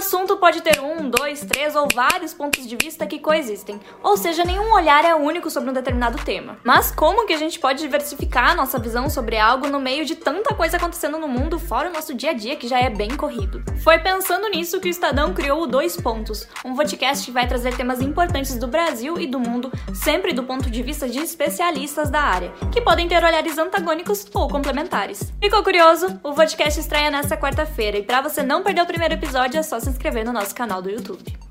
assunto pode ter um, dois, três ou vários pontos de vista que coexistem, ou seja, nenhum olhar é único sobre um determinado tema. Mas como que a gente pode diversificar nossa visão sobre algo no meio de tanta coisa acontecendo no mundo fora o nosso dia a dia que já é bem corrido? Foi pensando nisso que o Estadão criou o Dois Pontos, um podcast que vai trazer temas importantes do Brasil e do mundo, sempre do ponto de vista de especialistas da área, que podem ter olhares antagônicos ou complementares. Ficou curioso? O podcast estreia nesta quarta-feira e para você não perder o primeiro episódio é só se inscrever no nosso canal do YouTube.